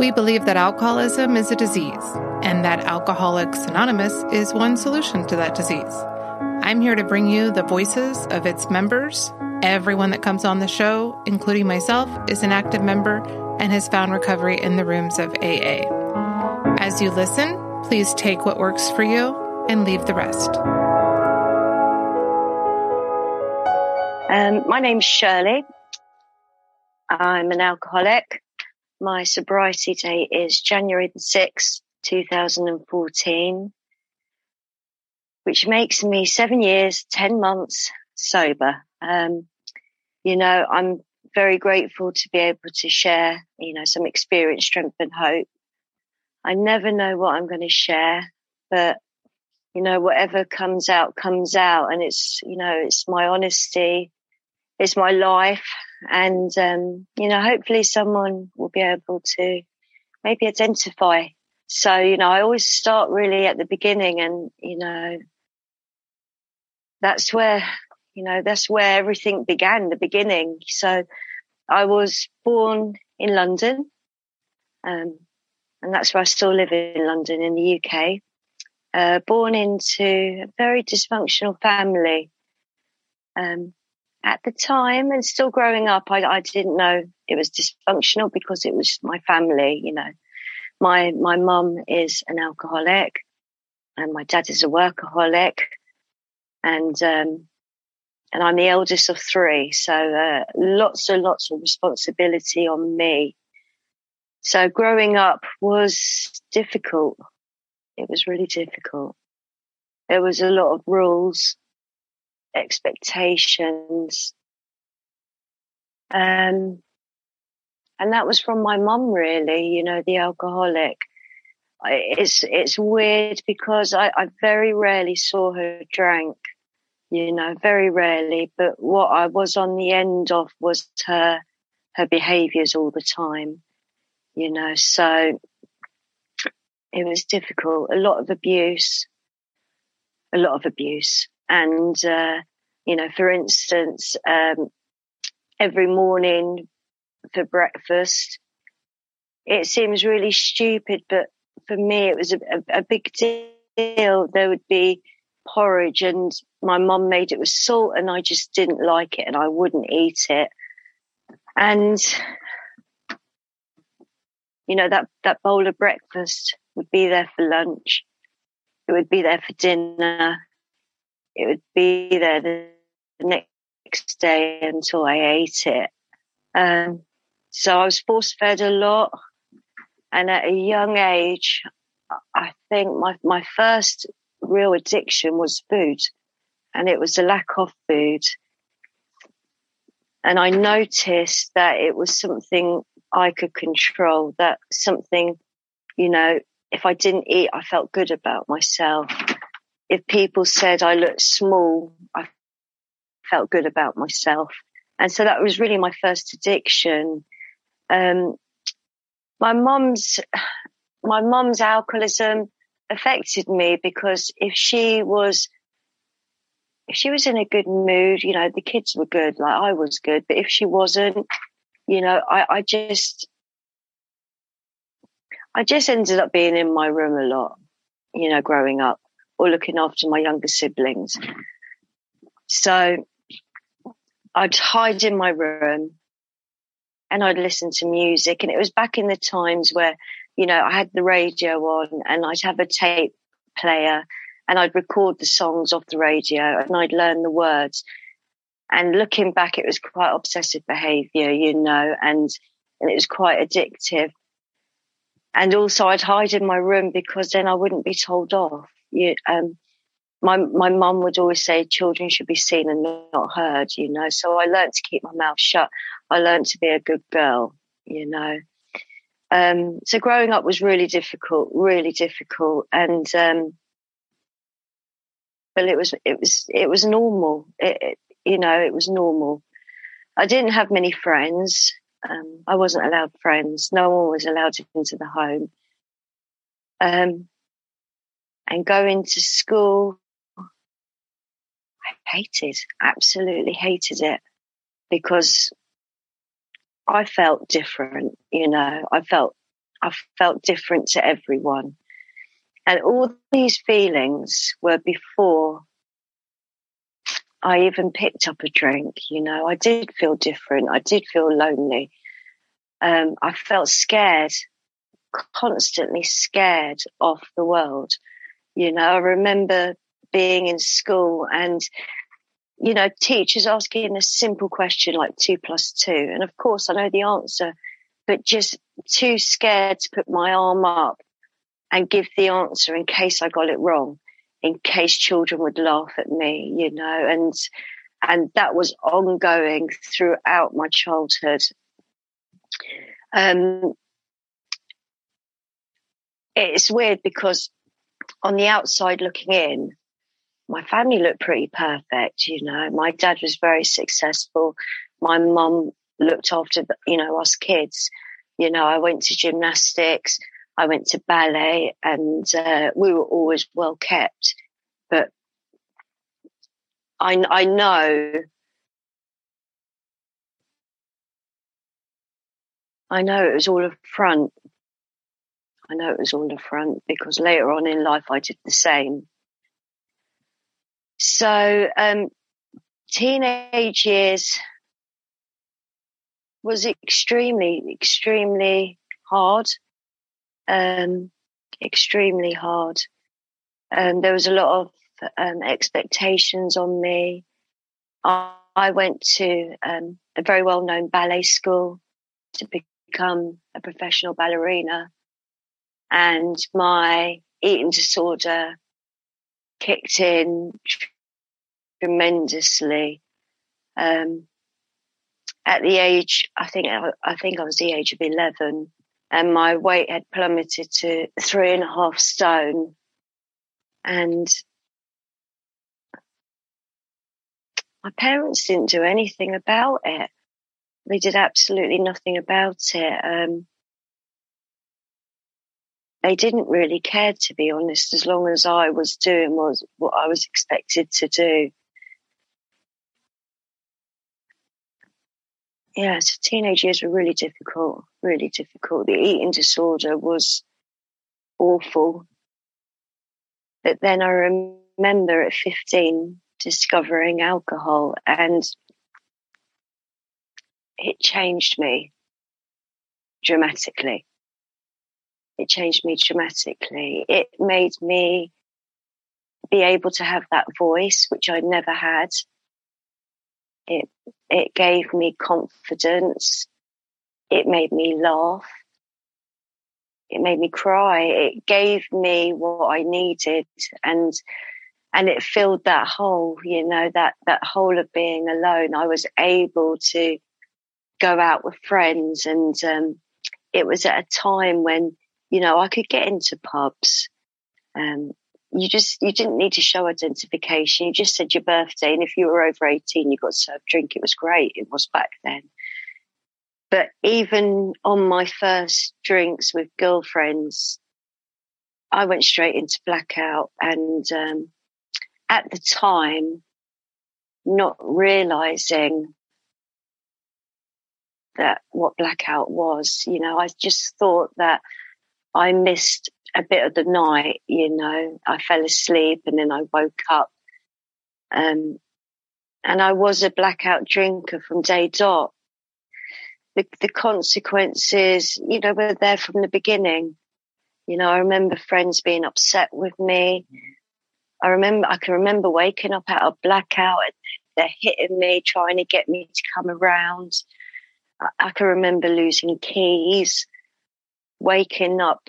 We believe that alcoholism is a disease and that Alcoholics Anonymous is one solution to that disease. I'm here to bring you the voices of its members. Everyone that comes on the show, including myself, is an active member and has found recovery in the rooms of AA. As you listen, please take what works for you and leave the rest. Um, my name's Shirley. I'm an alcoholic. My sobriety date is January the 6th, 2014, which makes me seven years, 10 months sober. Um, you know, I'm very grateful to be able to share, you know, some experience, strength and hope. I never know what I'm going to share, but you know, whatever comes out, comes out. And it's, you know, it's my honesty It's my life. And, um, you know, hopefully someone will be able to maybe identify. So, you know, I always start really at the beginning and, you know, that's where, you know, that's where everything began, the beginning. So I was born in London. Um, and that's where I still live in London in the UK. Uh, born into a very dysfunctional family. Um, at the time and still growing up, I, I didn't know it was dysfunctional because it was my family, you know. My, my mum is an alcoholic and my dad is a workaholic and, um, and I'm the eldest of three. So, uh, lots and lots of responsibility on me. So growing up was difficult. It was really difficult. There was a lot of rules expectations. Um, and that was from my mum, really, you know, the alcoholic. It's, it's weird because I, I very rarely saw her drink, you know, very rarely. But what I was on the end of was her, her behaviors all the time, you know, so it was difficult. A lot of abuse, a lot of abuse. And, uh, you know, for instance, um, every morning for breakfast, it seems really stupid, but for me, it was a, a, a big deal. There would be porridge and my mum made it with salt and I just didn't like it and I wouldn't eat it. And, you know, that, that bowl of breakfast would be there for lunch. It would be there for dinner it would be there the next day until I ate it. Um, so I was force fed a lot. And at a young age, I think my, my first real addiction was food and it was a lack of food. And I noticed that it was something I could control, that something, you know, if I didn't eat, I felt good about myself if people said I looked small, I felt good about myself. And so that was really my first addiction. Um, my mum's, my mum's alcoholism affected me because if she was, if she was in a good mood, you know, the kids were good, like I was good, but if she wasn't, you know, I, I just, I just ended up being in my room a lot, you know, growing up or looking after my younger siblings. Mm-hmm. So I'd hide in my room and I'd listen to music. And it was back in the times where, you know, I had the radio on and I'd have a tape player and I'd record the songs off the radio and I'd learn the words. And looking back, it was quite obsessive behavior, you know, and, and it was quite addictive. And also I'd hide in my room because then I wouldn't be told off you, um, my my mum would always say children should be seen and not heard, you know. So I learned to keep my mouth shut. I learned to be a good girl, you know. Um, so growing up was really difficult, really difficult, and um, but it was it was it was normal. It, it, you know, it was normal. I didn't have many friends. Um, I wasn't allowed friends. No one was allowed into the home. Um, and going to school. I hated, absolutely hated it because I felt different, you know, I felt I felt different to everyone. And all these feelings were before I even picked up a drink. You know, I did feel different. I did feel lonely. Um, I felt scared, constantly scared of the world. You know, I remember being in school and, you know, teachers asking a simple question like two plus two. And of course, I know the answer, but just too scared to put my arm up and give the answer in case I got it wrong in case children would laugh at me, you know, and, and that was ongoing throughout my childhood. Um, it's weird because on the outside looking in, my family looked pretty perfect. You know, my dad was very successful. My mum looked after, you know, us kids. You know, I went to gymnastics. I went to ballet and uh, we were always well kept. But I, I know, I know it was all a front. I know it was all a front because later on in life I did the same. So, um, teenage years was extremely, extremely hard um, extremely hard. Um, there was a lot of um, expectations on me. I, I went to um, a very well known ballet school to become a professional ballerina, and my eating disorder kicked in tremendously. Um, at the age, I think I think I was the age of eleven and my weight had plummeted to three and a half stone. And my parents didn't do anything about it. They did absolutely nothing about it. Um, they didn't really care, to be honest, as long as I was doing was what I was expected to do. yeah, so teenage years were really difficult, really difficult. The eating disorder was awful. But then I remember at 15 discovering alcohol and it changed me dramatically. It changed me dramatically. It made me be able to have that voice, which I never had. It it gave me confidence. It made me laugh. It made me cry. It gave me what I needed and, and it filled that hole, you know, that, that hole of being alone. I was able to go out with friends and, um, it was at a time when, you know, I could get into pubs. Um, you just you didn't need to show identification. You just said your birthday, and if you were over eighteen, you got served drink. It was great. It was back then. But even on my first drinks with girlfriends, I went straight into blackout, and um, at the time, not realizing that what blackout was, you know, I just thought that I missed a bit of the night, you know, I fell asleep and then I woke up. Um, and I was a blackout drinker from day dot. The, the consequences, you know, were there from the beginning. You know, I remember friends being upset with me. I remember, I can remember waking up out of blackout and they're hitting me, trying to get me to come around. I, I can remember losing keys, waking up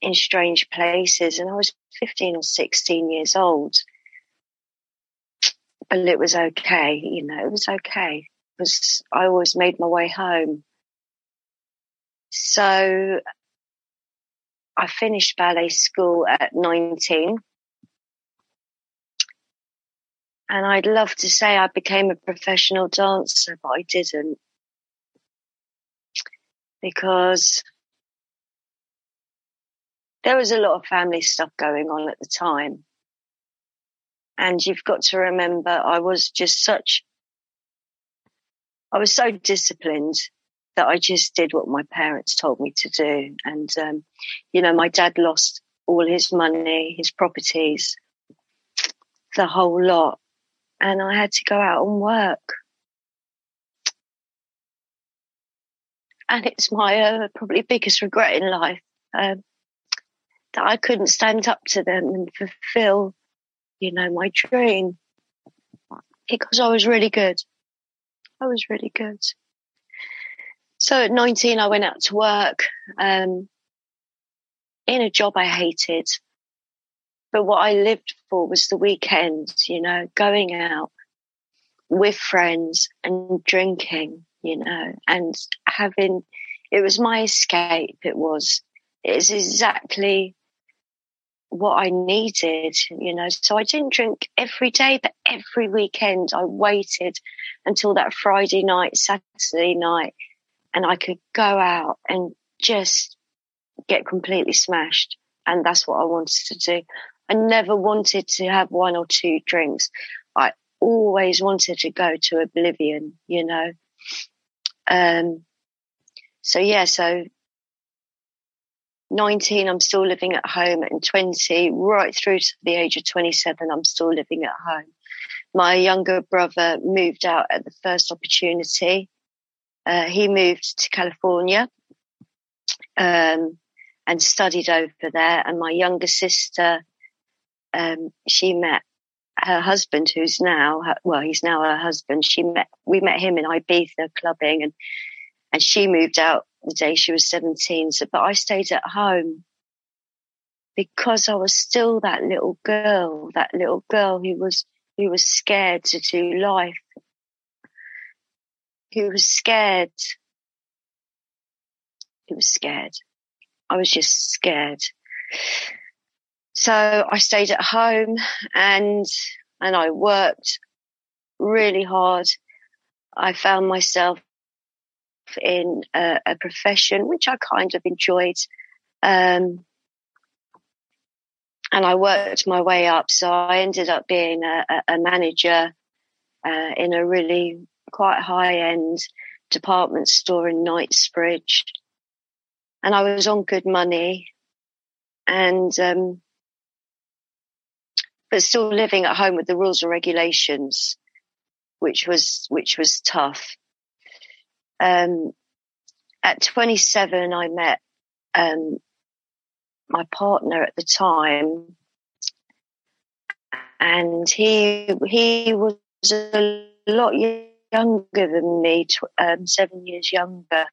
in strange places. And I was 15 or 16 years old. But it was okay, you know, it was okay because I always made my way home. So I finished ballet school at 19. And I'd love to say I became a professional dancer, but I didn't. Because there was a lot of family stuff going on at the time. And you've got to remember, I was just such, I was so disciplined that I just did what my parents told me to do. And, um, you know, my dad lost all his money, his properties, the whole lot. And I had to go out and work. And it's my uh, probably biggest regret in life um, that I couldn't stand up to them and fulfill, you know, my dream because I was really good. I was really good. So at 19, I went out to work um, in a job I hated. But what I lived for was the weekends, you know, going out with friends and drinking, you know, and having, it was my escape. It was, it's exactly what I needed, you know. So I didn't drink every day, but every weekend I waited until that Friday night, Saturday night, and I could go out and just get completely smashed. And that's what I wanted to do. I never wanted to have one or two drinks. I always wanted to go to oblivion, you know. Um, so yeah, so 19, I'm still living at home and 20, right through to the age of 27, I'm still living at home. My younger brother moved out at the first opportunity uh, he moved to California um, and studied over there. And my younger sister, um, she met her husband, who's now well, he's now her husband. She met we met him in Ibiza clubbing, and and she moved out the day she was seventeen. So, but I stayed at home because I was still that little girl, that little girl who was who was scared to do life who was scared. He was scared. I was just scared. So I stayed at home and, and I worked really hard. I found myself in a, a profession which I kind of enjoyed. Um, and I worked my way up. So I ended up being a, a manager uh, in a really quite high end department store in Knightsbridge. And I was on good money and, um, but still living at home with the rules and regulations, which was, which was tough. Um, at 27, I met, um, my partner at the time and he, he was a lot younger than me, um, seven years younger.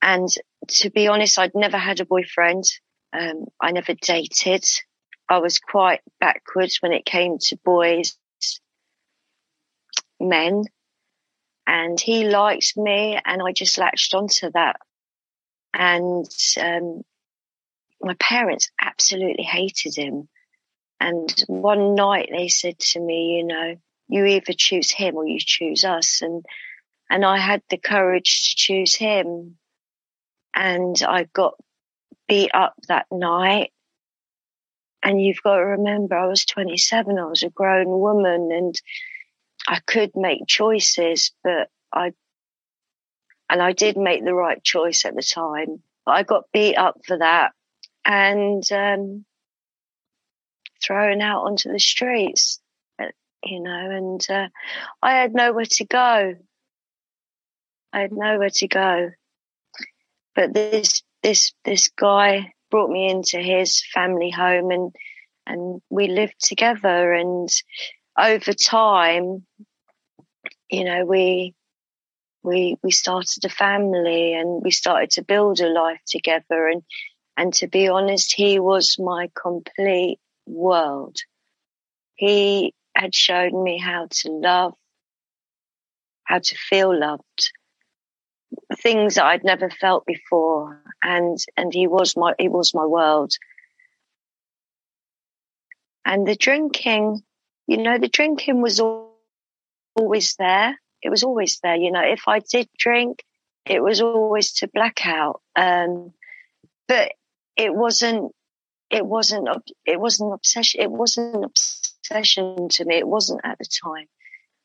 And to be honest, I'd never had a boyfriend. Um, I never dated. I was quite backwards when it came to boys, men. And he liked me and I just latched onto that. And, um, my parents absolutely hated him. And one night they said to me, you know, you either choose him or you choose us. And, and I had the courage to choose him. And I got beat up that night. And you've got to remember, I was 27. I was a grown woman and I could make choices, but I, and I did make the right choice at the time, but I got beat up for that and, um, thrown out onto the streets you know, and uh, I had nowhere to go. I had nowhere to go. But this this this guy brought me into his family home and and we lived together and over time you know we we we started a family and we started to build a life together and and to be honest he was my complete world he had shown me how to love, how to feel loved, things that I'd never felt before. And, and he was my, he was my world. And the drinking, you know, the drinking was always there. It was always there. You know, if I did drink, it was always to blackout. Um, but it wasn't, it wasn't, it wasn't obsession. It wasn't an obsession to me. It wasn't at the time.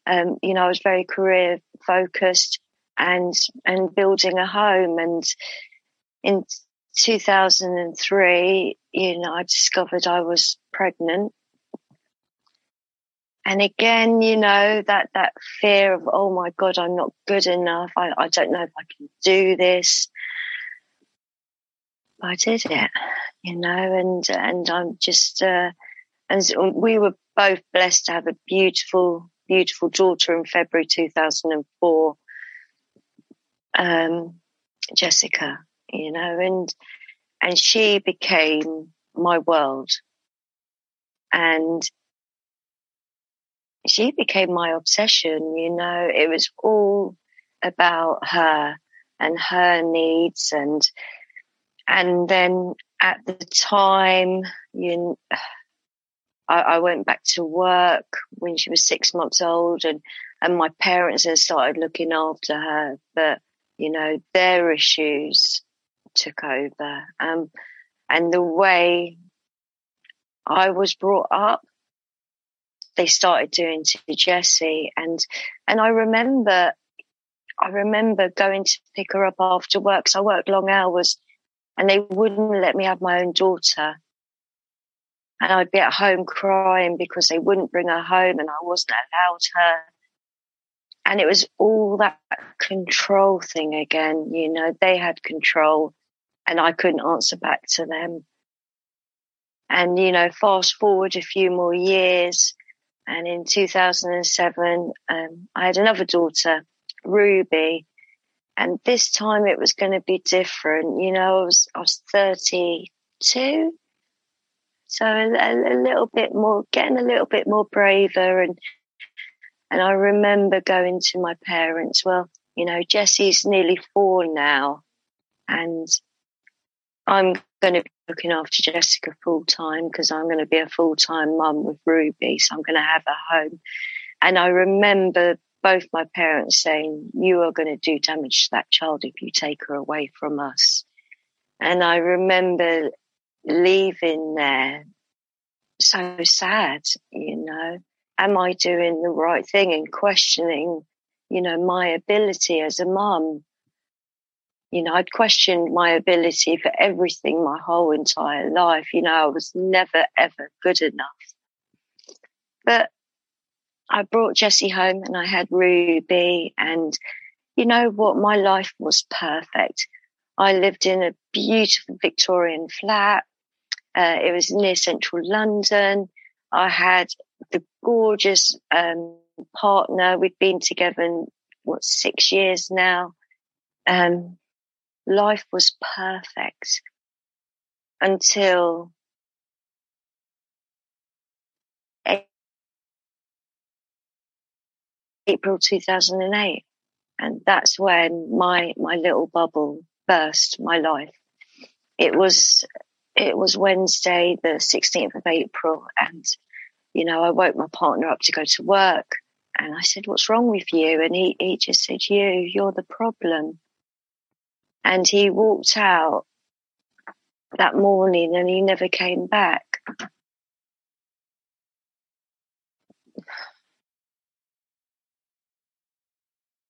Um, you know, I was very career focused. and and building a home. And in 2003, you know, I discovered I was pregnant. And again, you know, that, that fear of, oh my God, I'm not good enough. I, I don't know if I can do this. I did it, you know, and, and I'm just, uh, and we were both blessed to have a beautiful, beautiful daughter in February 2004. Um, Jessica, you know, and, and she became my world. And she became my obsession, you know, it was all about her and her needs and, and then at the time, you, I, I went back to work when she was six months old and, and my parents had started looking after her, but you know, their issues took over. Um, and the way I was brought up, they started doing to Jessie. And, and I remember, I remember going to pick her up after work. Cause I worked long hours and they wouldn't let me have my own daughter. And I'd be at home crying because they wouldn't bring her home and I wasn't allowed her. And it was all that control thing again. You know, they had control and I couldn't answer back to them. And, you know, fast forward a few more years. And in 2007, um, I had another daughter, Ruby. And this time it was going to be different. You know, I was, I was 32. So a, a little bit more, getting a little bit more braver. And, and I remember going to my parents, well, you know, Jessie's nearly four now. And I'm going to looking after Jessica full time because I'm going to be a full time mum with Ruby. So I'm going to have a home. And I remember both my parents saying, you are going to do damage to that child if you take her away from us. And I remember leaving there so sad, you know, am I doing the right thing and questioning, you know, my ability as a mum? You know, I'd questioned my ability for everything my whole entire life. You know, I was never ever good enough. But I brought Jessie home and I had Ruby and you know what? My life was perfect. I lived in a beautiful Victorian flat. Uh, it was near central London. I had the gorgeous um, partner. We've been together, what, six years now. Um, life was perfect until April 2008. And that's when my, my little bubble burst my life. It was, it was Wednesday, the 16th of April. And, you know, I woke my partner up to go to work and I said, what's wrong with you? And he, he just said, you, you're the problem. And he walked out that morning and he never came back.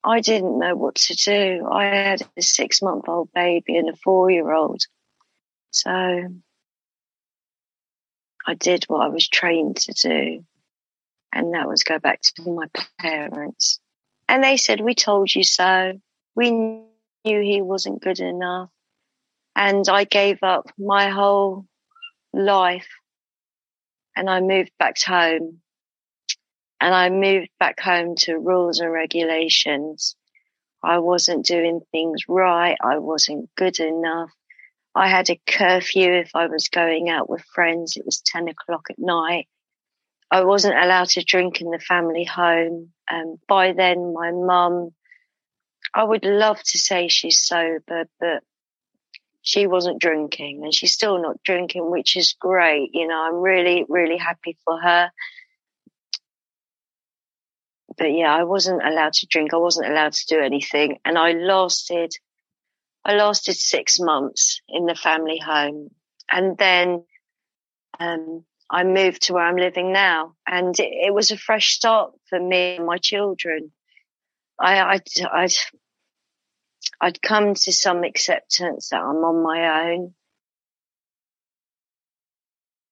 I didn't know what to do. I had a six month old baby and a four year old. So I did what I was trained to do. And that was go back to my parents. And they said, we told you so. We knew he wasn't good enough. And I gave up my whole life and I moved back home and I moved back home to rules and regulations. I wasn't doing things right. I wasn't good enough. I had a curfew if I was going out with friends. It was 10 o'clock at night. I wasn't allowed to drink in the family home. And um, by then, my mum, I would love to say she's sober, but she wasn't drinking and she's still not drinking, which is great. You know, I'm really, really happy for her but yeah, I wasn't allowed to drink. I wasn't allowed to do anything. And I lasted, I lasted six months in the family home. And then, um, I moved to where I'm living now and it, it was a fresh start for me and my children. I, I, I, I'd come to some acceptance that I'm on my own.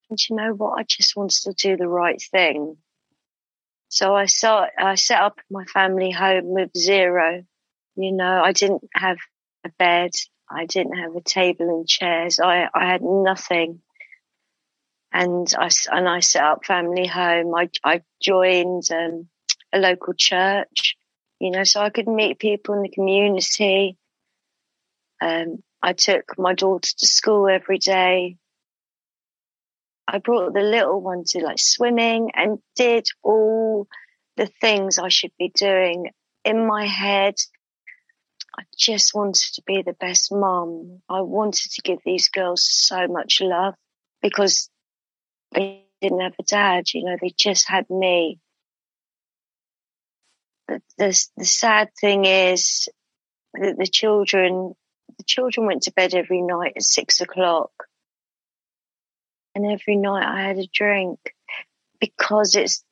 And you know what? I just wanted to do the right thing. So I saw, I set up my family home with zero. You know, I didn't have a bed. I didn't have a table and chairs. I, I had nothing. And I, and I set up family home. I, I joined, um, a local church, you know, so I could meet people in the community. Um, I took my daughter to school every day. I brought the little one to like swimming and did all the things I should be doing in my head. I just wanted to be the best mom. I wanted to give these girls so much love because they didn't have a dad, you know, they just had me. The, the, the sad thing is that the children, the children went to bed every night at six o'clock and every night I had a drink because it's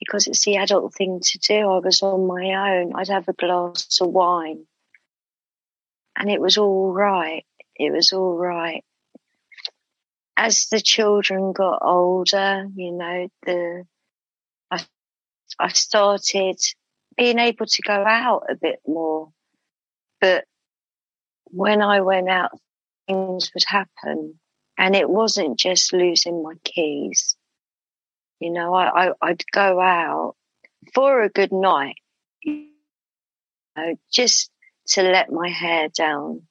because it's the adult thing to do. I was on my own. I'd have a glass of wine, and it was all right. It was all right. As the children got older, you know, the I started being able to go out a bit more, but when I went out things would happen. And it wasn't just losing my keys. You know, I, I, would go out for a good night, you know, just to let my hair down.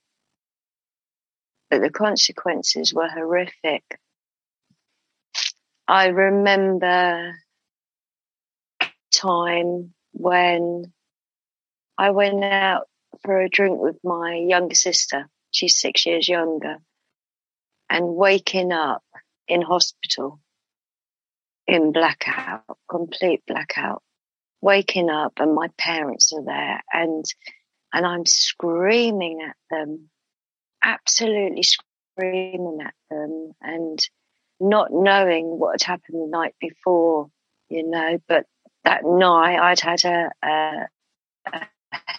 But the consequences were horrific. I remember time when I went out for a drink with my younger sister. She's six years younger, and waking up in hospital in blackout, complete blackout, waking up and my parents are there and, and I'm screaming at them, absolutely screaming at them and not knowing what had happened the night before, you know, but that night I'd had a, a, a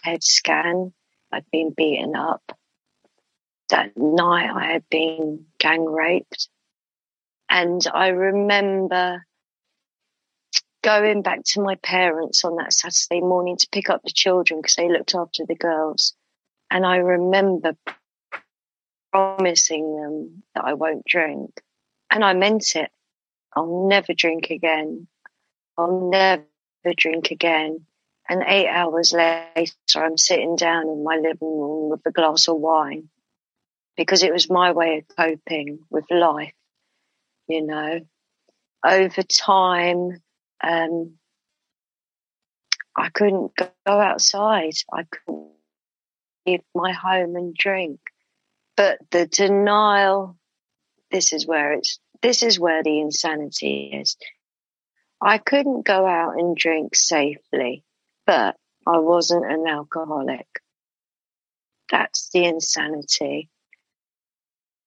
head scan. I'd been beaten up that night I had been gang raped. And I remember going back to my parents on that Saturday morning to pick up the children because they looked after the girls. And I remember promising them that I won't drink. And I meant it. I'll never drink again. I'll never drink again. And eight hours later, I'm sitting down in my living room with a glass of wine because it was my way of coping with life, you know. Over time, um, I couldn't go outside. I couldn't leave my home and drink. But the denial, this is where it's, this is where the insanity is. I couldn't go out and drink safely, but I wasn't an alcoholic. That's the insanity.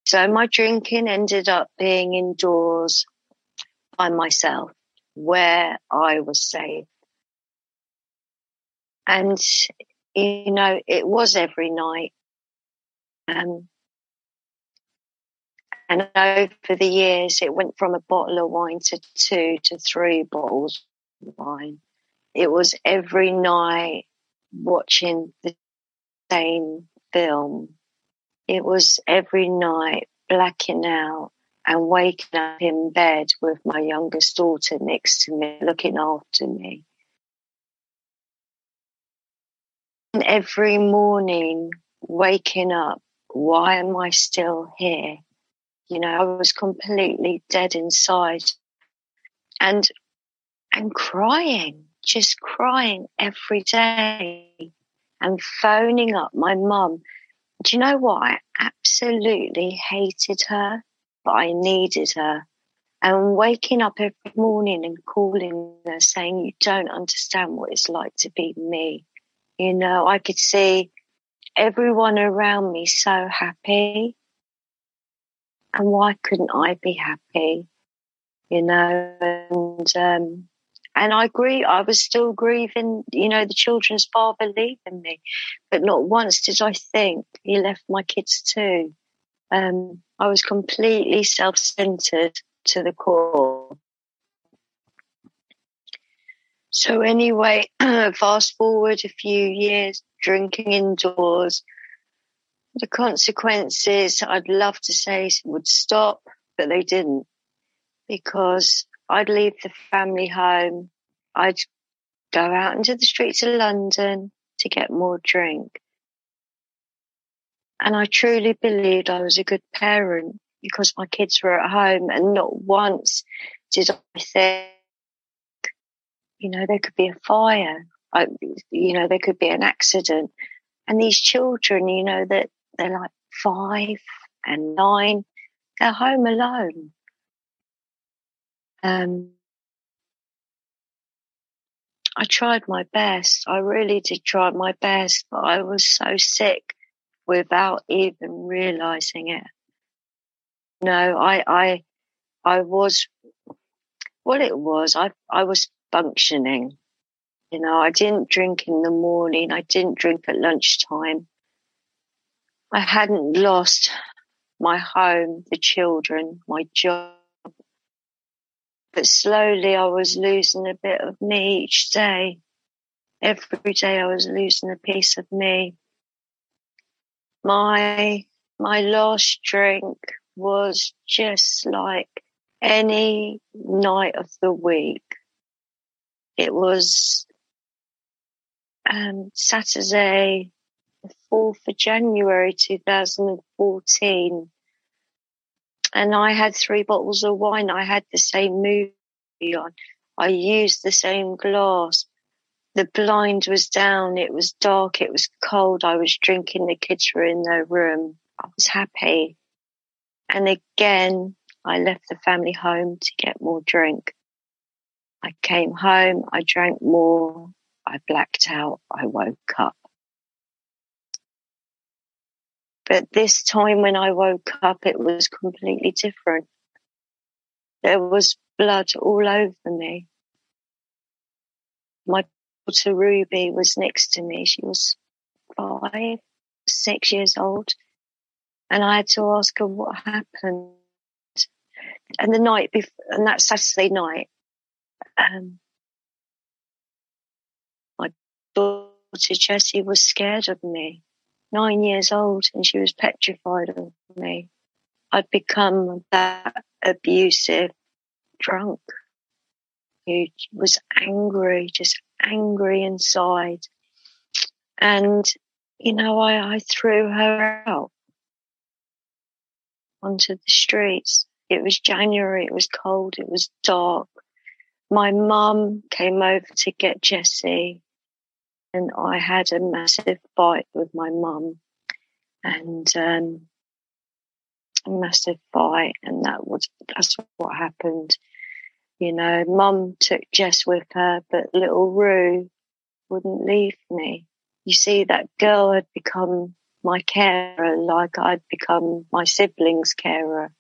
So my drinking ended up being indoors by myself where I was safe. And, you know, it was every night. Um, and over the years, it went from a bottle of wine to two to three bottles of wine. It was every night watching the same film it was every night blacking out and waking up in bed with my youngest daughter next to me, looking after me. And every morning waking up, why am I still here? You know, I was completely dead inside and, and crying, just crying every day and phoning up my mum do you know what? I absolutely hated her, but I needed her. And waking up every morning and calling her saying, You don't understand what it's like to be me. You know, I could see everyone around me so happy. And why couldn't I be happy? You know, and, um, and I agree. I was still grieving, you know, the children's father leaving me, but not once did I think he left my kids too. Um, I was completely self-centered to the core. So anyway, fast forward a few years, drinking indoors. The consequences, I'd love to say would stop, but they didn't because I'd leave the family home. I'd go out into the streets of London to get more drink. And I truly believed I was a good parent because my kids were at home and not once did I think, you know, there could be a fire. I, you know, there could be an accident. And these children, you know, that they're like five and nine, they're home alone. Um, I tried my best. I really did try my best, but I was so sick without even realizing it. No, I, I, I was, what it was, I, I was functioning. You know, I didn't drink in the morning. I didn't drink at lunchtime. I hadn't lost my home, the children, my job. But slowly I was losing a bit of me each day. Every day I was losing a piece of me. My, my last drink was just like any night of the week. It was um, Saturday, 4th of January 2014 and I had three bottles of wine. I had the same movie on. I used the same glass. The blind was down. It was dark. It was cold. I was drinking. The kids were in their room. I was happy. And again, I left the family home to get more drink. I came home. I drank more. I blacked out. I woke up. But this time when I woke up, it was completely different. There was blood all over me. My daughter Ruby was next to me. She was five, six years old. And I had to ask her what happened. And the night before, and that Saturday night, um, my daughter Jessie was scared of me nine years old and she was petrified of me. I'd become that abusive drunk who was angry, just angry inside. And, you know, I, I threw her out onto the streets. It was January. It was cold. It was dark. My mum came over to get Jessie and I had a massive fight with my mum and um, a massive fight and that was that's what happened. You know, mum took Jess with her, but little Rue wouldn't leave me. You see, that girl had become my carer like I'd become my siblings' carer.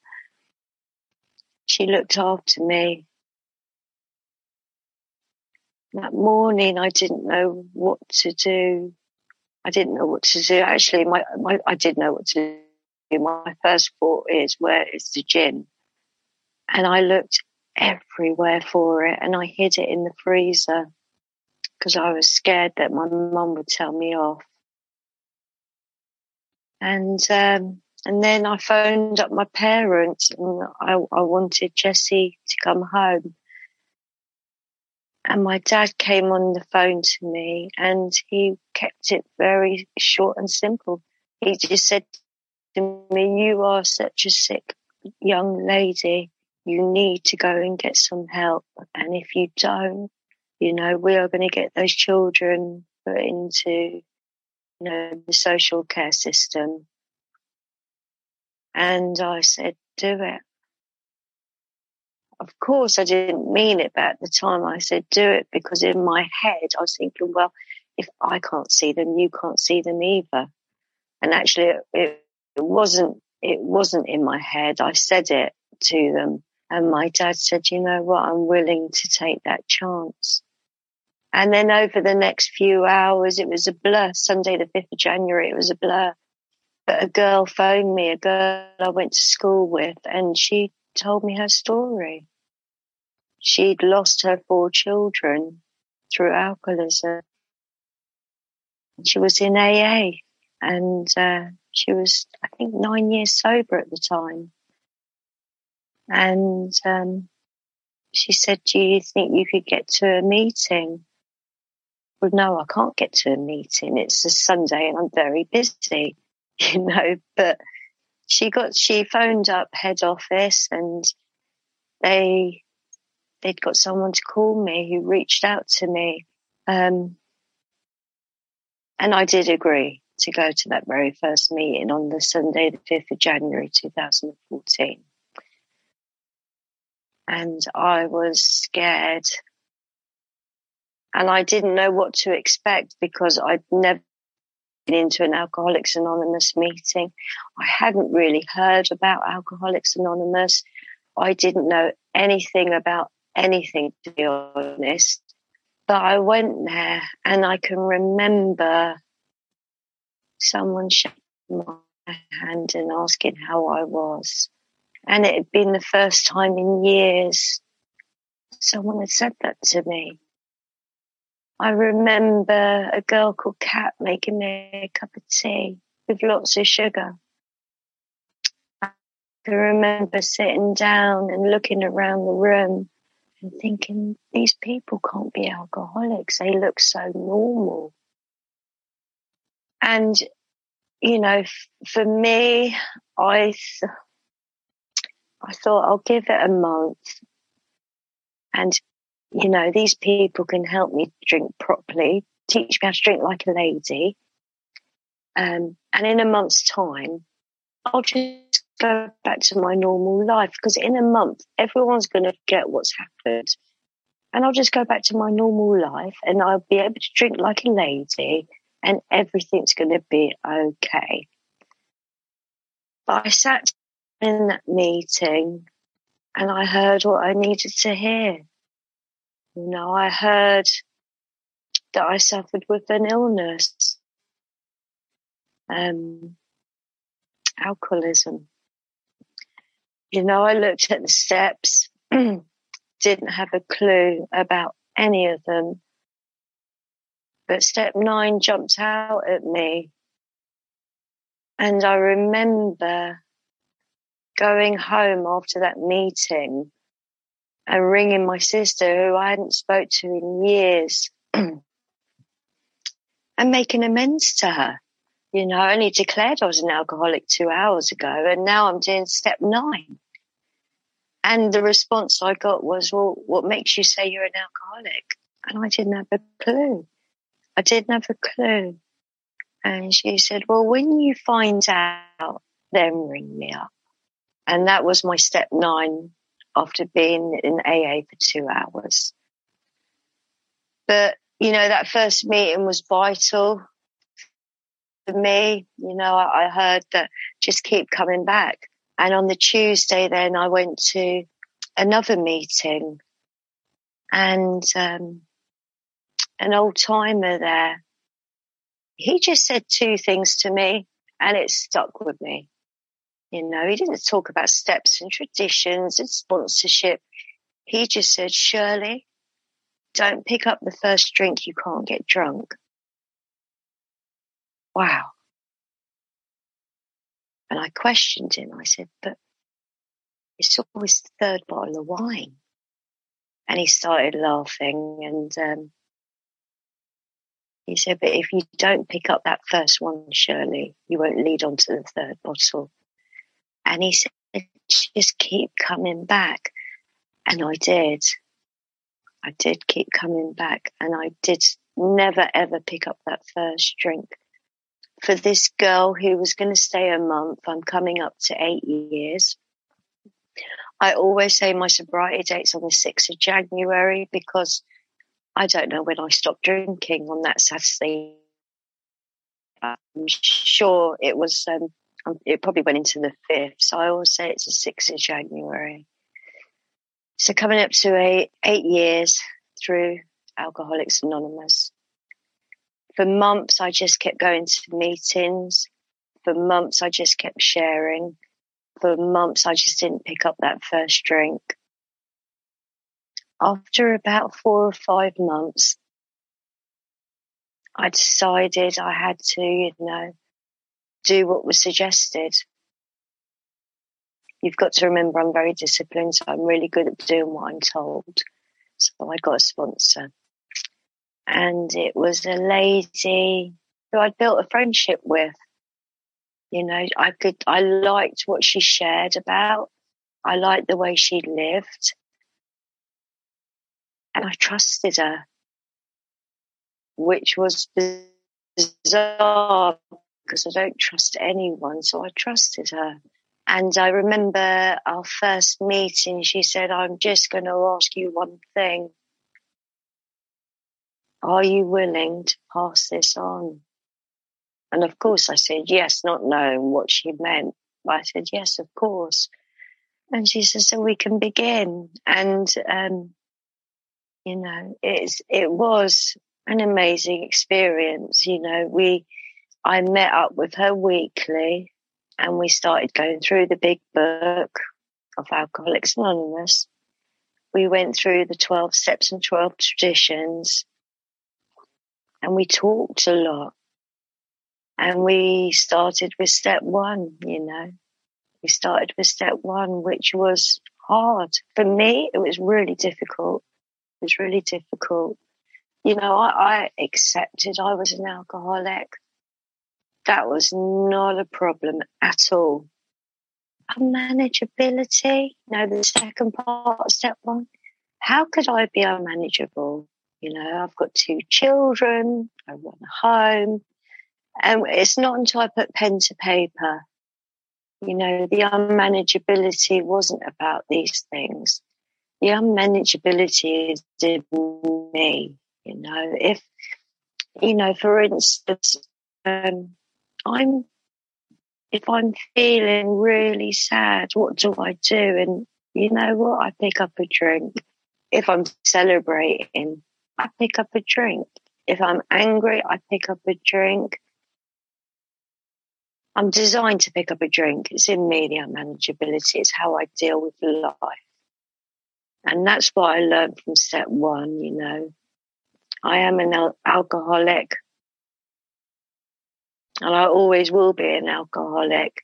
She looked after me that morning I didn't know what to do. I didn't know what to do. Actually, my, my I did know what to do. My first thought is where is the gin? And I looked everywhere for it and I hid it in the freezer because I was scared that my mum would tell me off. And um, and then I phoned up my parents and I, I wanted Jessie to come home. And my dad came on the phone to me and he kept it very short and simple. He just said to me, you are such a sick young lady. You need to go and get some help. And if you don't, you know, we are going to get those children put into, you know, the social care system. And I said, do it of course, I didn't mean it, but at the time I said do it because in my head I was thinking, well, if I can't see them, you can't see them either. And actually, it, it wasn't. It wasn't in my head. I said it to them, And my dad said, you know what? I'm willing to take that chance. And then over the next few hours, it was a blur. Sunday, the 5th of January, it was a blur. But a girl phoned me, a girl I went to school with, and she told me her story. She'd lost her four children through alcoholism. She was in AA and uh, she was, I think, nine years sober at the time. And um, she said, Do you think you could get to a meeting? Well, no, I can't get to a meeting. It's a Sunday and I'm very busy, you know. But she got, she phoned up head office and they, they'd got someone to call me who reached out to me. Um, and I did agree to go to that very first meeting on the Sunday, the 5th of January 2014. And I was scared. And I didn't know what to expect because I'd never into an Alcoholics Anonymous meeting. I hadn't really heard about Alcoholics Anonymous. I didn't know anything about anything, to be honest. But I went there and I can remember someone shaking my hand and asking how I was. And it had been the first time in years someone had said that to me. I remember a girl called Kat making me a cup of tea with lots of sugar. I remember sitting down and looking around the room and thinking, these people can't be alcoholics. They look so normal. And, you know, f- for me, I, th- I thought I'll give it a month. And, you know, these people can help me drink properly, teach me how to drink like a lady. Um, and in a month's time, I'll just go back to my normal life because in a month, everyone's going to get what's happened. And I'll just go back to my normal life and I'll be able to drink like a lady and everything's going to be okay. But I sat in that meeting and I heard what I needed to hear. You know, I heard that I suffered with an illness, um, alcoholism. You know, I looked at the steps, didn't have a clue about any of them. But step nine jumped out at me. And I remember going home after that meeting and ringing my sister who I hadn't spoke to in years and making amends to her. You know, I only declared I was an alcoholic two hours ago and now I'm doing step nine. And the response I got was, well, what makes you say you're an alcoholic? And I didn't have a clue. I didn't have a clue. And she said, well, when you find out, then ring me up. And that was my step nine after being in AA for two hours. But, you know, that first meeting was vital for me. You know, I, I heard that just keep coming back. And on the Tuesday, then I went to another meeting and, um, an old timer there, he just said two things to me and it stuck with me. You know, he didn't talk about steps and traditions and sponsorship. He just said, Shirley, don't pick up the first drink you can't get drunk. Wow. And I questioned him. I said, but it's always the third bottle of wine. And he started laughing and, um, he said, but if you don't pick up that first one, Shirley, you won't lead on to the third bottle. And he said, just keep coming back. And I did. I did keep coming back and I did never ever pick up that first drink. For this girl who was going to stay a month, I'm coming up to eight years. I always say my sobriety date's on the 6th of January because I don't know when I stopped drinking on that Saturday. I'm sure it was, um, it probably went into the 5th. So I always say it's the 6th of January. So coming up to eight, eight years through Alcoholics Anonymous. For months, I just kept going to meetings. For months, I just kept sharing. For months, I just didn't pick up that first drink. After about four or five months, I decided I had to, you know, do what was suggested. You've got to remember I'm very disciplined, so I'm really good at doing what I'm told. So I got a sponsor. And it was a lady who I'd built a friendship with. You know, I could, I liked what she shared about. I liked the way she lived. And I trusted her, which was bizarre because I don't trust anyone. So I trusted her. And I remember our first meeting, she said, I'm just going to ask you one thing. Are you willing to pass this on? And of course I said yes, not knowing what she meant. But I said, yes, of course. And she said, so we can begin. And, um, you know, it's, it was an amazing experience. You know, we, I met up with her weekly and we started going through the big book of Alcoholics Anonymous. We went through the 12 steps and 12 traditions and we talked a lot. And we started with step one, you know, we started with step one, which was hard. For me, it was really difficult. It was really difficult. You know, I, I accepted I was an alcoholic. That was not a problem at all. Unmanageability. No, the second part step one. How could I be unmanageable? You know, I've got two children. I run a home. And it's not until I put pen to paper, you know, the unmanageability wasn't about these things. The unmanageability is in me, you know, if, you know, for instance, um, I'm, if I'm feeling really sad, what do I do? And you know what? I pick up a drink. If I'm celebrating, I pick up a drink. If I'm angry, I pick up a drink. I'm designed to pick up a drink. It's in me, the unmanageability. It's how I deal with life. And that's what I learned from step one, you know. I am an al- alcoholic and I always will be an alcoholic.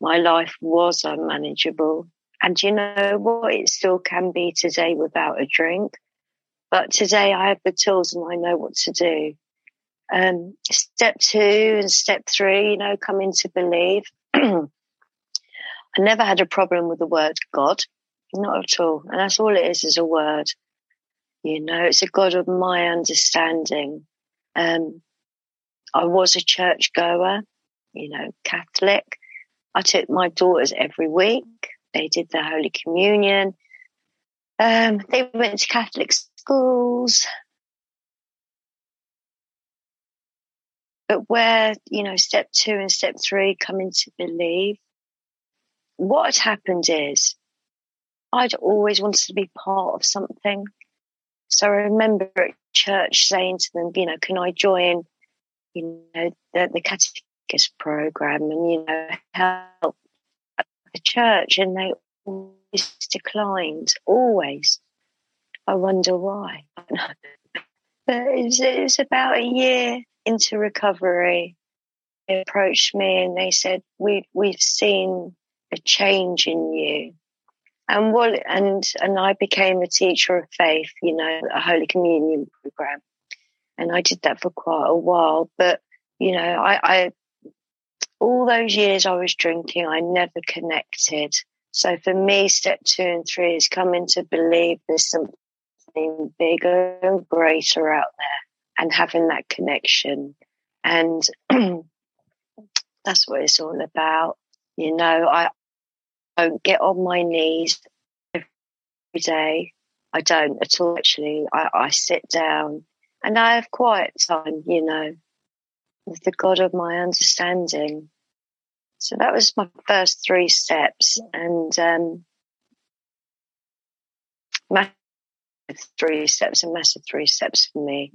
My life was unmanageable. And you know what? It still can be today without a drink. But today I have the tools and I know what to do. Um, step two and step three, you know, coming to believe. I never had a problem with the word God, not at all. And that's all it is, is a word. You know, it's a God of my understanding. Um, I was a church goer, you know, Catholic. I took my daughters every week. They did the Holy Communion. Um, they went to Catholic schools. But where, you know, step two and step three coming to believe, what had happened is I'd always wanted to be part of something. So I remember at church saying to them, you know, can I join you know, the, the catechist program and, you know, help the church. And they always declined, always. I wonder why. but it was, it was about a year into recovery. They approached me and they said, we, we've seen a change in you. And what, and, and I became a teacher of faith, you know, a Holy Communion program and I did that for quite a while. But you know, I, I all those years I was drinking, I never connected. So for me, step two and three is coming to believe there's something bigger and greater out there and having that connection. And that's what it's all about. You know, I don't get on my knees every day. I don't at all, actually. I, I sit down and I have quiet time, you know, with the God of my understanding. So that was my first three steps. And, um, three steps, a massive three steps for me.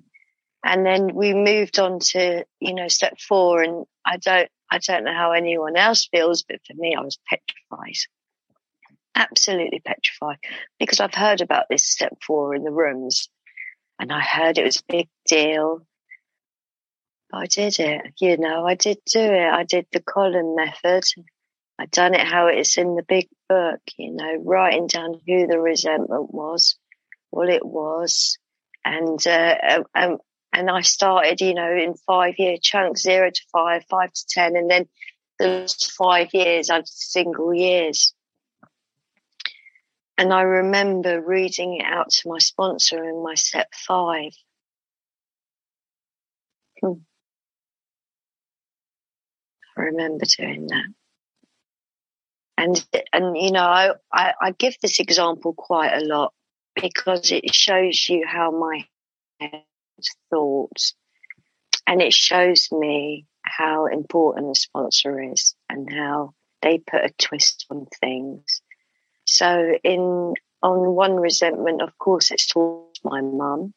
And then we moved on to, you know, step four. And I don't, I don't know how anyone else feels, but for me, I was petrified. Absolutely petrified because I've heard about this step four in the rooms and I heard it was a big deal. I did it, you know, I did do it. I did the column method. I done it how it's in the big book, you know, writing down who the resentment was, what it was, and uh, um, and I started, you know, in five year chunks, zero to five, five to ten, and then the five years I've single years. And I remember reading it out to my sponsor in my step five. Hmm. I remember doing that. And, and, you know, I, I, I give this example quite a lot because it shows you how my head thoughts and it shows me how important a sponsor is and how they put a twist on things. So in, on one resentment, of course, it's towards my mum.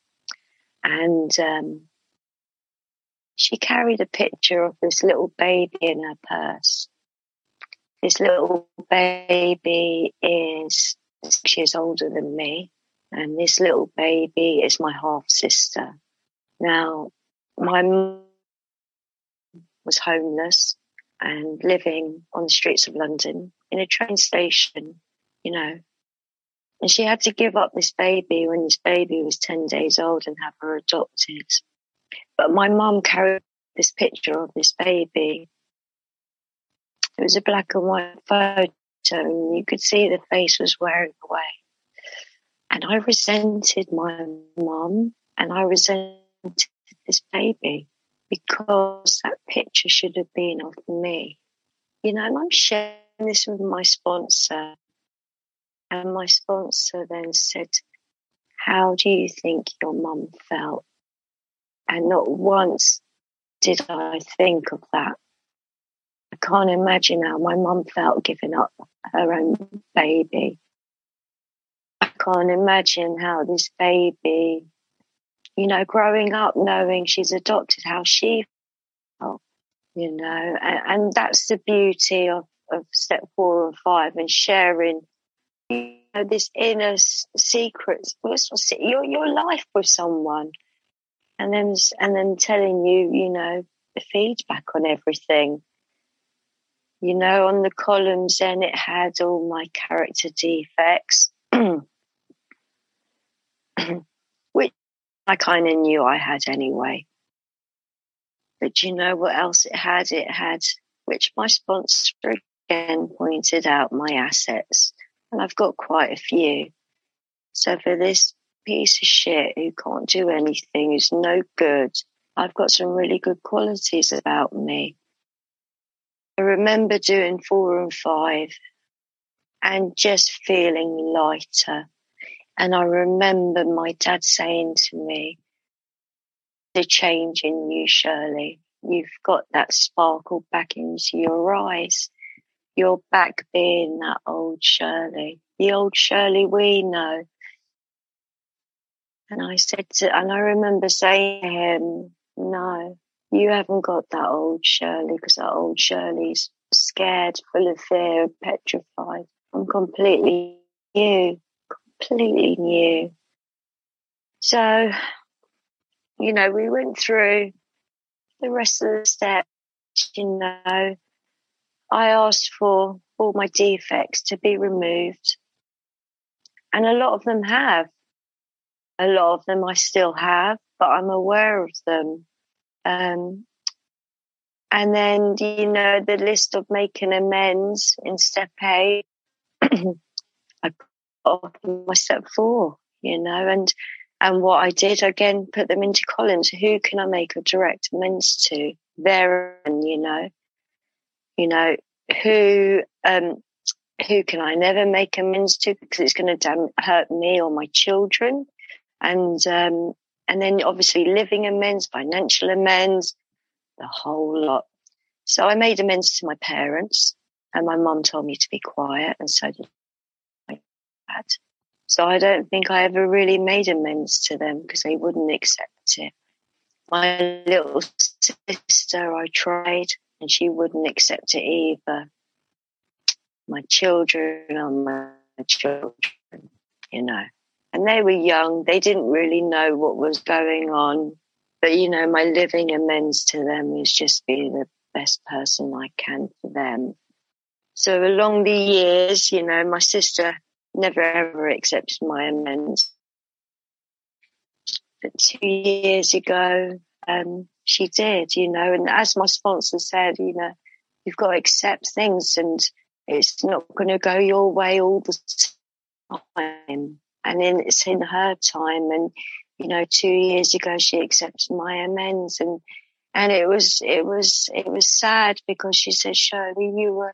And, um, she carried a picture of this little baby in her purse. This little baby is six years older than me, and this little baby is my half sister. Now, my mum was homeless and living on the streets of London in a train station, you know. And she had to give up this baby when this baby was 10 days old and have her adopted. But my mum carried this picture of this baby it was a black and white photo, and you could see the face was wearing away. And I resented my mum, and I resented this baby because that picture should have been of me. You know, and I'm sharing this with my sponsor, and my sponsor then said, How do you think your mum felt? And not once did I think of that. I can't imagine how my mum felt giving up her own baby. I can't imagine how this baby, you know, growing up knowing she's adopted, how she felt, you know, and, and that's the beauty of, of step four and five and sharing, you know, this inner secret, your, your life with someone and then, and then telling you, you know, the feedback on everything you know, on the columns, then it had all my character defects, which I kind of knew I had anyway. But you know what else it had? It had, which my sponsor again pointed out, my assets. And I've got quite a few. So for this piece of shit who can't do anything, who's no good, I've got some really good qualities about me. I remember doing four and five and just feeling lighter. And I remember my dad saying to me, the change in you, Shirley. You've got that sparkle back into your eyes. You're back being that old Shirley, the old Shirley we know. And I said to, and I remember saying to him, no, you haven't got that old Shirley because that old Shirley's scared, full of fear, petrified. I'm completely new, completely new. So, you know, we went through the rest of the steps, you know. I asked for all my defects to be removed. And a lot of them have. A lot of them I still have, but I'm aware of them. Um, and then, you know, the list of making amends in step eight, I put my step four, you know, and, and what I did again, put them into columns. Who can I make a direct amends to? There, and, you know, you know, who, um, who can I never make amends to because it's going to hurt me or my children. And, um, and then obviously living amends, financial amends, the whole lot. So I made amends to my parents and my mum told me to be quiet and so did my dad. So I don't think I ever really made amends to them because they wouldn't accept it. My little sister, I tried and she wouldn't accept it either. My children are my children, you know. And they were young. They didn't really know what was going on. But, you know, my living amends to them is just being the best person I can for them. So along the years, you know, my sister never ever accepted my amends. But two years ago, um, she did, you know, and as my sponsor said, you know, you've got to accept things and it's not going to go your way all the time. And then it's in her time. And, you know, two years ago, she accepted my amends and, and it was, it was, it was sad because she said, Shirley, you were,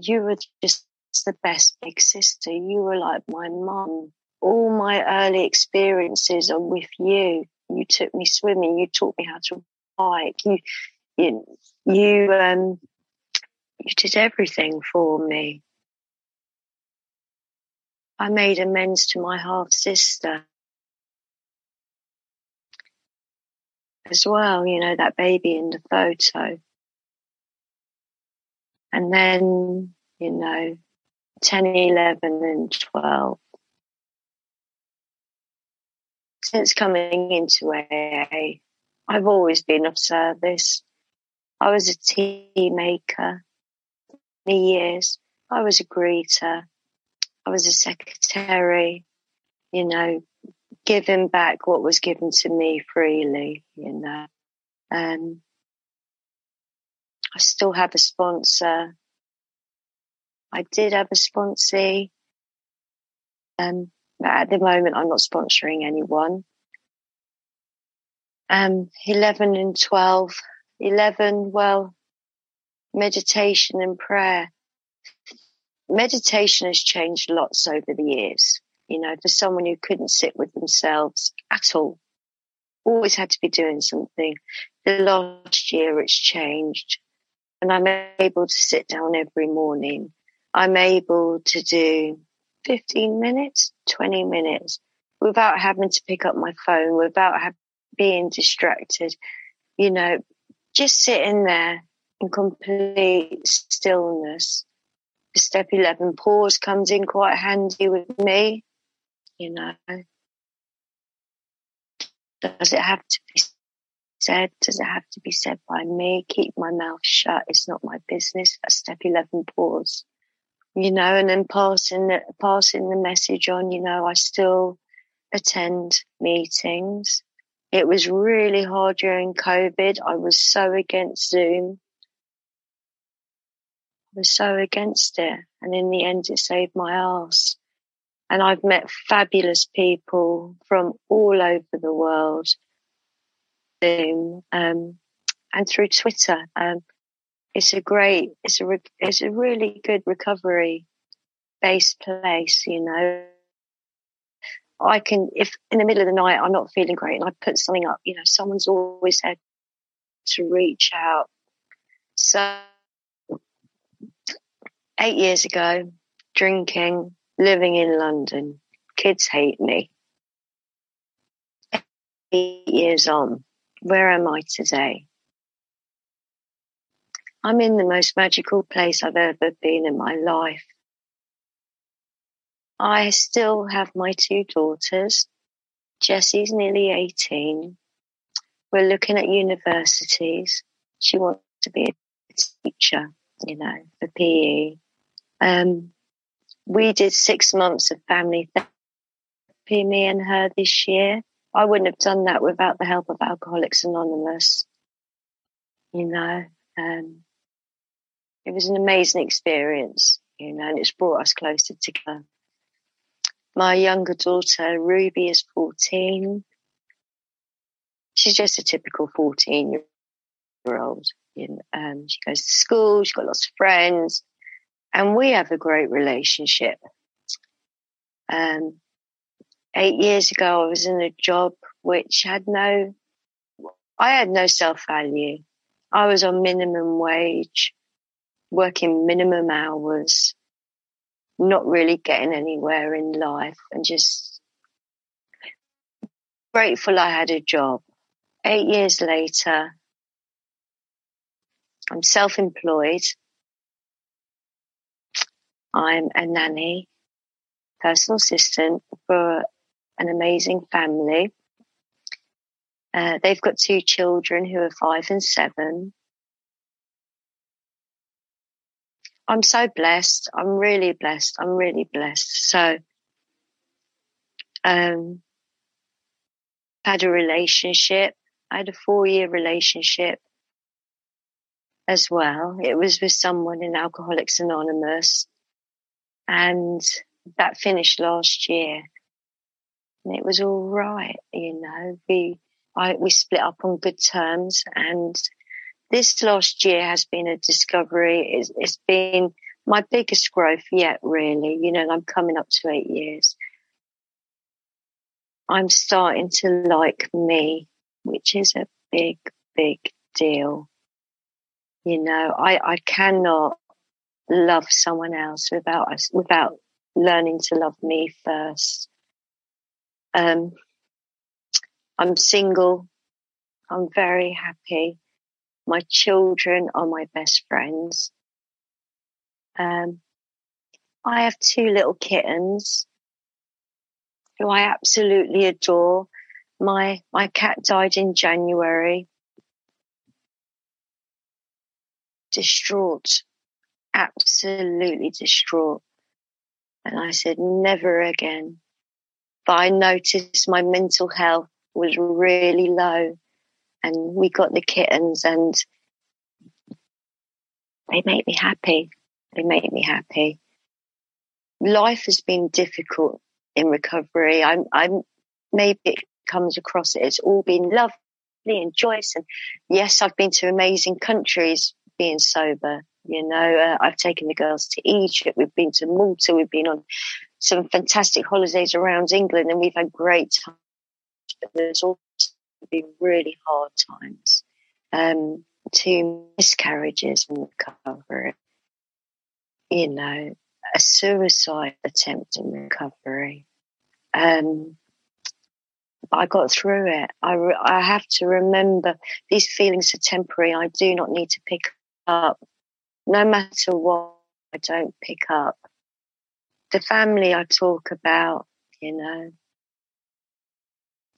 you were just the best big sister. You were like my mum. All my early experiences are with you. You took me swimming. You taught me how to You, you, you, um, you did everything for me. I made amends to my half sister as well, you know, that baby in the photo. And then, you know, 10, 11 and 12. Since coming into AA, I've always been of service. I was a tea maker for years. I was a greeter. I was a secretary, you know, giving back what was given to me freely, you know. Um, I still have a sponsor I did have a sponsee. Um, at the moment, I'm not sponsoring anyone. Um, 11 and 12. 11, well, meditation and prayer. Meditation has changed lots over the years. You know, for someone who couldn't sit with themselves at all, always had to be doing something. The last year it's changed and I'm able to sit down every morning I'm able to do 15 minutes, 20 minutes without having to pick up my phone, without have, being distracted, you know, just sitting there in complete stillness. Step 11 pause comes in quite handy with me, you know. Does it have to be said? Does it have to be said by me? Keep my mouth shut. It's not my business. A step 11 pause you know, and then passing the, passing the message on, you know, I still attend meetings. It was really hard during COVID. I was so against Zoom. I was so against it. And in the end, it saved my ass. And I've met fabulous people from all over the world. Zoom, um, and through Twitter. Um, it's a great, it's a, it's a really good recovery based place, you know. I can, if in the middle of the night I'm not feeling great and I put something up, you know, someone's always had to reach out. So eight years ago, drinking, living in London, kids hate me. Eight years on, where am I today? I'm in the most magical place I've ever been in my life. I still have my two daughters. Jessie's nearly 18. We're looking at universities. She wants to be a teacher, you know, for PE. Um, we did six months of family therapy, me and her this year. I wouldn't have done that without the help of Alcoholics Anonymous. You know, um, it was an amazing experience, you know, and it's brought us closer together. My younger daughter, Ruby, is 14. She's just a typical 14 year old. Um, she goes to school, she's got lots of friends, and we have a great relationship. Um, eight years ago, I was in a job which had no, I had no self value. I was on minimum wage working minimum hours, not really getting anywhere in life and just grateful I had a job. Eight years later, I'm self employed. I'm a nanny, personal assistant for an amazing family. Uh, they've got two children who are five and seven. I'm so blessed. I'm really blessed. I'm really blessed. So, um, had a relationship. I had a four year relationship as well. It was with someone in Alcoholics Anonymous and that finished last year and it was all right. You know, we, I, we split up on good terms and this last year has been a discovery. It's, it's been my biggest growth yet, really. You know, I'm coming up to eight years. I'm starting to like me, which is a big, big deal. You know, I, I cannot love someone else without us, without learning to love me first. Um, I'm single. I'm very happy. My children are my best friends. Um, I have two little kittens who I absolutely adore. My, my cat died in January. Distraught. Absolutely distraught. And I said, never again. But I noticed my mental health was really low and we got the kittens and they make me happy. They make me happy. Life has been difficult in recovery. I'm, I'm, maybe it comes across it. It's all been lovely and joyous. And yes, I've been to amazing countries being sober. You know, uh, I've taken the girls to Egypt. We've been to Malta. We've been on some fantastic holidays around England and we've had great times. But there's been really hard times. Um, two miscarriages in recovery. You know, a suicide attempt in recovery. Um, but I got through it. I, re- I have to remember these feelings are temporary. I do not need to pick up. No matter what, I don't pick up. The family I talk about, you know,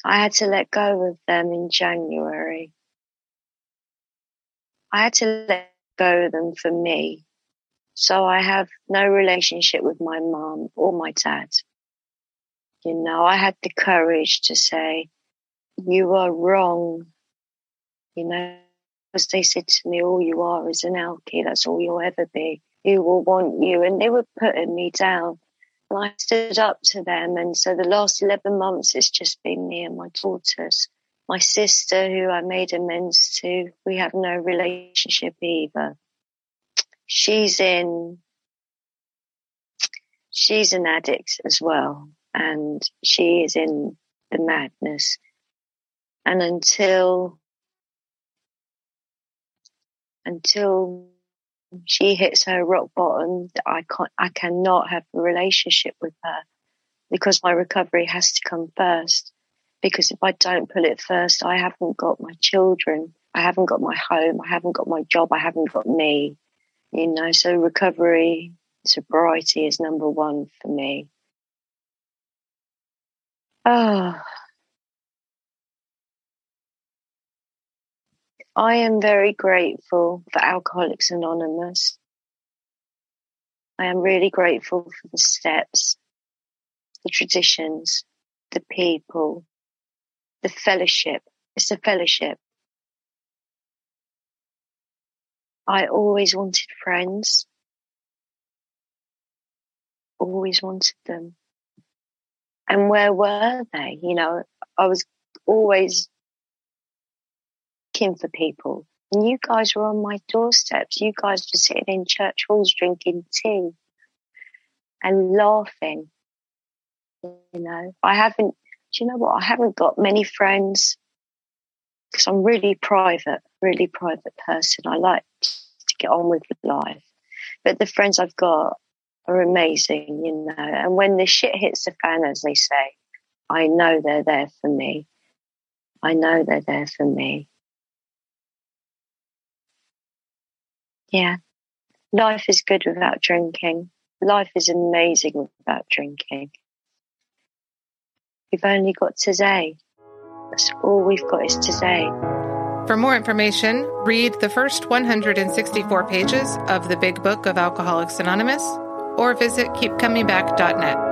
I had to let go of them in January. I had to let go of them for me. So I have no relationship with my mom or my dad. You know, I had the courage to say, you are wrong. You know, as they said to me, all you are is an alky. That's all you'll ever be. Who will want you? And they were putting me down. I stood up to them. And so the last 11 months, it's just been me and my daughters. My sister, who I made amends to, we have no relationship either. She's in, she's an addict as well. And she is in the madness. And until, until she hits her rock bottom, I can't, I cannot have a relationship with her because my recovery has to come first. Because if I don't put it first, I haven't got my children. I haven't got my home. I haven't got my job. I haven't got me. You know, so recovery, sobriety is number one for me. Ah. I am very grateful for Alcoholics Anonymous. I am really grateful for the steps, the traditions, the people, the fellowship. It's a fellowship. I always wanted friends. Always wanted them. And where were they? You know, I was always looking for people. And you guys were on my doorsteps. You guys were sitting in church halls drinking tea and laughing. You know, I haven't, do you know what? I haven't got many friends because I'm really private, really private person. I like to get on with life. But the friends I've got are amazing, you know. And when the shit hits the fan, as they say, I know they're there for me. I know they're there for me. Yeah. Life is good without drinking. Life is amazing without drinking. We've only got today. That's all we've got is today. For more information, read the first 164 pages of the Big Book of Alcoholics Anonymous or visit keepcomingback.net.